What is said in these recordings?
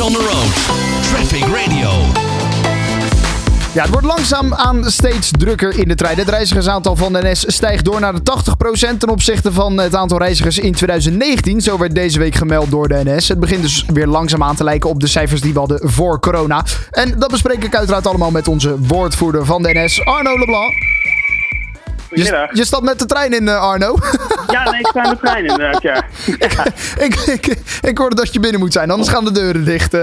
on the road. Traffic Radio. Ja, het wordt langzaam aan steeds drukker in de trein. Het reizigersaantal van de NS stijgt door naar de 80% ten opzichte van het aantal reizigers in 2019. Zo werd deze week gemeld door de NS. Het begint dus weer langzaam aan te lijken op de cijfers die we hadden voor corona. En dat bespreek ik uiteraard allemaal met onze woordvoerder van de NS, Arno Leblanc. Je, Goedemiddag. je stapt met de trein in, eh, Arno. Ja, nee, ik sta in de trein inderdaad, ja. ik, ik, ik hoorde dat je binnen moet zijn, anders gaan de deuren dicht. eh.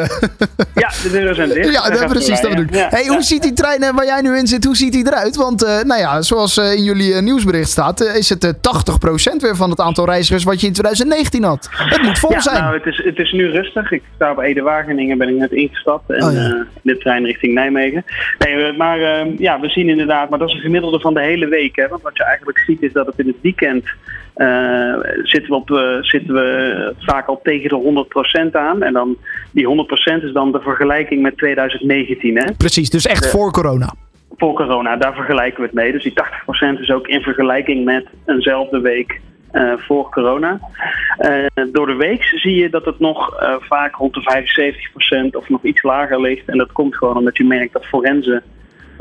Ja, de deuren zijn dicht. Ja, dat precies, dat bedoel ik. ja. Hey, Ja. hoe ziet die trein eh, waar jij nu in zit, hoe ziet die eruit? Want, eh, nou ja, zoals eh, in jullie eh, nieuwsbericht staat, eh, is het eh 80% weer van het aantal reizigers wat je in 2019 had. Het moet vol Ja, zijn. nou, het is, het is nu rustig. Ik sta op Ede-Wageningen, ben ik net ingestapt. En Oh, eh, in de trein richting Nijmegen. Nee, eh, maar eh, ja, we zien inderdaad, maar dat is een gemiddelde van de hele week. Hè, wat je eigenlijk ziet is dat het in het weekend eh, zitten, we op, eh, zitten we vaak al tegen de 100% aan. En dan die 100% is dan de vergelijking met 2019. Hè? Precies, dus echt voor corona. voor corona, daar vergelijken we het mee. Dus die 80% is ook in vergelijking met eenzelfde week eh, voor corona. Door de week zie je dat het nog vaak rond de 75% of nog iets lager ligt. En dat komt gewoon omdat je merkt dat forensen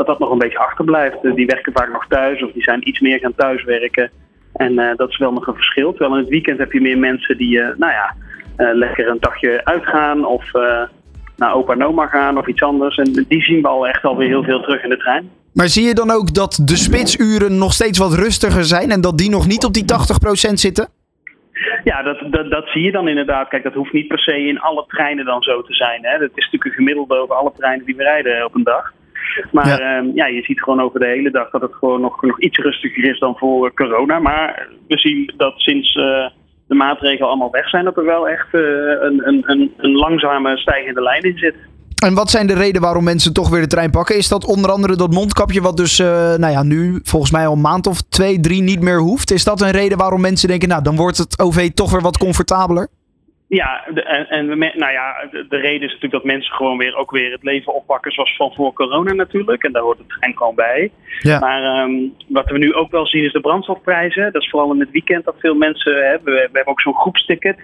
dat dat nog een beetje achterblijft. Eh, die werken vaak nog thuis of die zijn iets meer gaan thuiswerken. En eh, dat is wel nog een verschil. Terwijl in het weekend heb je meer mensen die, eh, nou ja, lekker een dagje uitgaan of naar opa en oma gaan of iets anders. En die zien we al echt alweer heel veel terug in de trein. Maar zie je dan ook dat de spitsuren nog steeds wat rustiger zijn en dat die nog niet op die 80% zitten? Ja, dat, dat, dat zie je dan inderdaad. Kijk, dat hoeft niet per se in alle treinen dan zo te zijn. Hè. Dat is natuurlijk een gemiddelde over alle treinen die we rijden op een dag. Maar Ja. ja. ja, je ziet gewoon over de hele dag dat het gewoon nog, nog iets rustiger is dan voor corona. Maar we zien dat sinds eh, de maatregelen allemaal weg zijn, dat er wel echt eh, een, een, een, een langzame stijgende lijn in zit. En wat zijn de redenen waarom mensen toch weer de trein pakken? Is dat onder andere dat mondkapje wat dus, eh, nou ja, nu volgens mij al een maand of twee, drie niet meer hoeft? Is dat een reden waarom mensen denken, nou, dan wordt het OV toch weer wat comfortabeler? Ja, de- en, en nou ja, de, de reden is natuurlijk dat mensen gewoon weer ook weer het leven oppakken zoals van voor corona natuurlijk. En daar hoort het trein gewoon bij. Ja. Maar ehm, wat we nu ook wel zien is de brandstofprijzen. Dat is vooral in het weekend dat veel mensen hebben. We, we hebben ook zo'n groepsticket.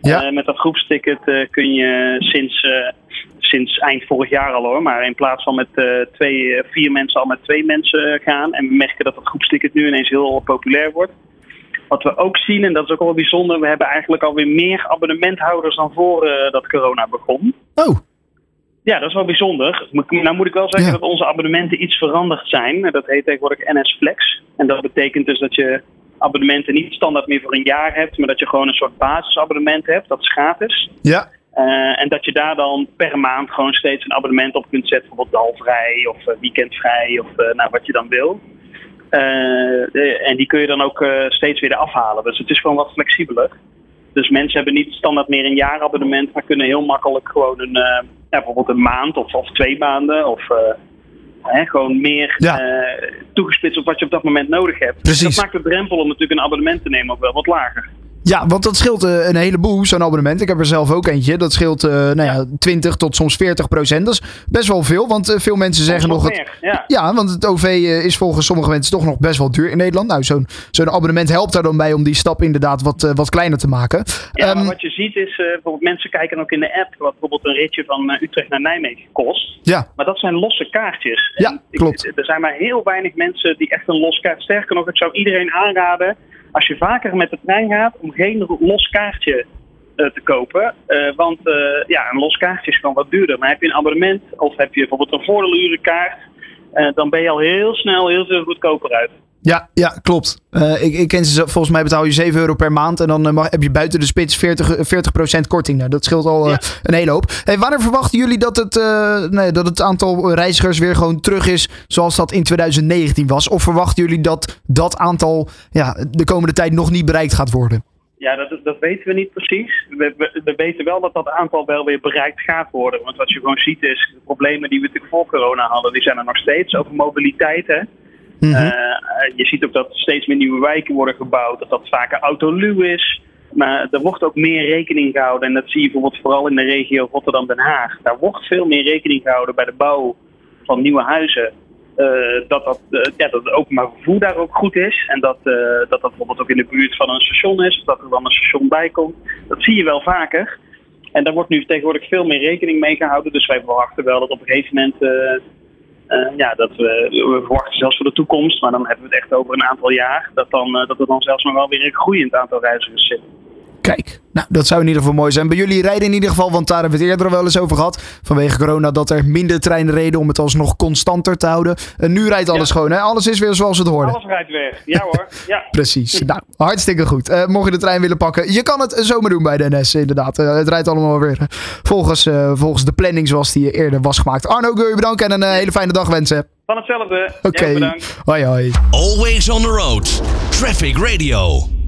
Ja. Eh, met dat groepsticket eh, kun je sinds, eh, sinds eind vorig jaar al hoor. Maar in plaats van met twee, vier mensen al met twee mensen gaan. En we merken dat dat groepsticket nu ineens heel populair wordt. Wat we ook zien, en dat is ook wel bijzonder, we hebben eigenlijk alweer meer abonnementhouders dan voor eh, dat corona begon. Oh, Ja, dat is wel bijzonder. Nou moet ik wel zeggen Ja. dat onze abonnementen iets veranderd zijn. Dat heet tegenwoordig NS Flex. En dat betekent dus dat je abonnementen niet standaard meer voor een jaar hebt, maar dat je gewoon een soort basisabonnement hebt. Dat is gratis. ja. Eh, en dat je daar dan per maand gewoon steeds een abonnement op kunt zetten. Bijvoorbeeld dalvrij of eh, weekendvrij of eh, nou, wat je dan wil. Eh, en die kun je dan ook eh, steeds weer afhalen. Dus het is gewoon wat flexibeler. Dus mensen hebben niet standaard meer een jaarabonnement, maar kunnen heel makkelijk gewoon een, eh, ja, bijvoorbeeld een maand of, of twee maanden of hè, gewoon meer Ja. toegespitst op wat je op dat moment nodig hebt. Precies. Dat maakt de drempel om natuurlijk een abonnement te nemen ook wel wat lager. Ja, want dat scheelt eh, een heleboel, zo'n abonnement. Ik heb er zelf ook eentje. Dat scheelt eh, nou ja, 20 tot soms 40 procent. Dat is best wel veel, want eh, veel mensen zeggen nog... Het, meer, ja. ja, want het OV is volgens sommige mensen toch nog best wel duur in Nederland. Nou, zo'n zo'n abonnement helpt daar dan bij om die stap inderdaad wat, wat kleiner te maken. Ja, maar Ehm, wat je ziet is, bijvoorbeeld mensen kijken ook in de app wat bijvoorbeeld een ritje van Utrecht naar Nijmegen kost. ja, Maar dat zijn losse kaartjes. Ja, En ik- klopt. er zijn maar heel weinig mensen die echt een los kaart. Sterker nog, ik zou iedereen aanraden, als je vaker met de trein gaat, om geen los kaartje eh, te kopen. Eh, want eh, ja, een los kaartje is gewoon wat duurder. Maar heb je een abonnement of heb je bijvoorbeeld een voordeelurenkaart, eh, dan ben je al heel snel heel veel goedkoper uit. Ja, ja, klopt. Eh, ik, ik ken ze, volgens mij betaal je 7 euro per maand. En dan eh, mag, heb je buiten de spits 40, eh, 40% korting. Nou, dat scheelt al eh, een hele hoop. Hey, wanneer verwachten jullie dat het, eh, nee, dat het aantal reizigers weer gewoon terug is zoals dat in 2019 was? Of verwachten jullie dat dat aantal ja, de komende tijd nog niet bereikt gaat worden? Ja, dat, dat weten we niet precies. We, we, we weten wel dat dat aantal wel weer bereikt gaat worden. Want wat je gewoon ziet is, de problemen die we natuurlijk voor corona hadden, die zijn er nog steeds. Over mobiliteit, hè. Mhm. Eh, je ziet ook dat steeds meer nieuwe wijken worden gebouwd, dat dat vaker autoluw is. Maar er wordt ook meer rekening gehouden. En dat zie je bijvoorbeeld vooral in de regio Rotterdam-Den Haag. Daar wordt veel meer rekening gehouden bij de bouw van nieuwe huizen. eh, dat, dat, eh, ja, dat het openbaar vervoer daar ook goed is. En dat, dat dat bijvoorbeeld ook in de buurt van een station is. Of dat er dan een station bij komt. Dat zie je wel vaker. En daar wordt nu tegenwoordig veel meer rekening mee gehouden. Dus wij verwachten wel dat op een gegeven moment. Ja, dat we, we verwachten zelfs voor de toekomst, maar dan hebben we het echt over een aantal jaar, dat, dan, dat er dan zelfs nog wel weer een groeiend aantal reizigers zit. Kijk, nou, dat zou in ieder geval mooi zijn. Bij jullie rijden in ieder geval, want daar hebben we het eerder wel eens over gehad. Vanwege corona dat er minder treinen reden om het alsnog constanter te houden. En nu rijdt alles gewoon, hè? Alles is weer zoals het hoorde. Alles rijdt weg, ja hoor. Ja. Precies. nou, hartstikke goed. Uh, mocht je de trein willen pakken, je kan het zomaar doen bij de NS, inderdaad. Uh, het rijdt allemaal weer volgens, uh, volgens de planning zoals die eerder was gemaakt. Arno, ik wil je bedanken en een hele fijne dag wensen. Van hetzelfde. Oké. Okay. Hoi hoi. Always on the road. Traffic Radio.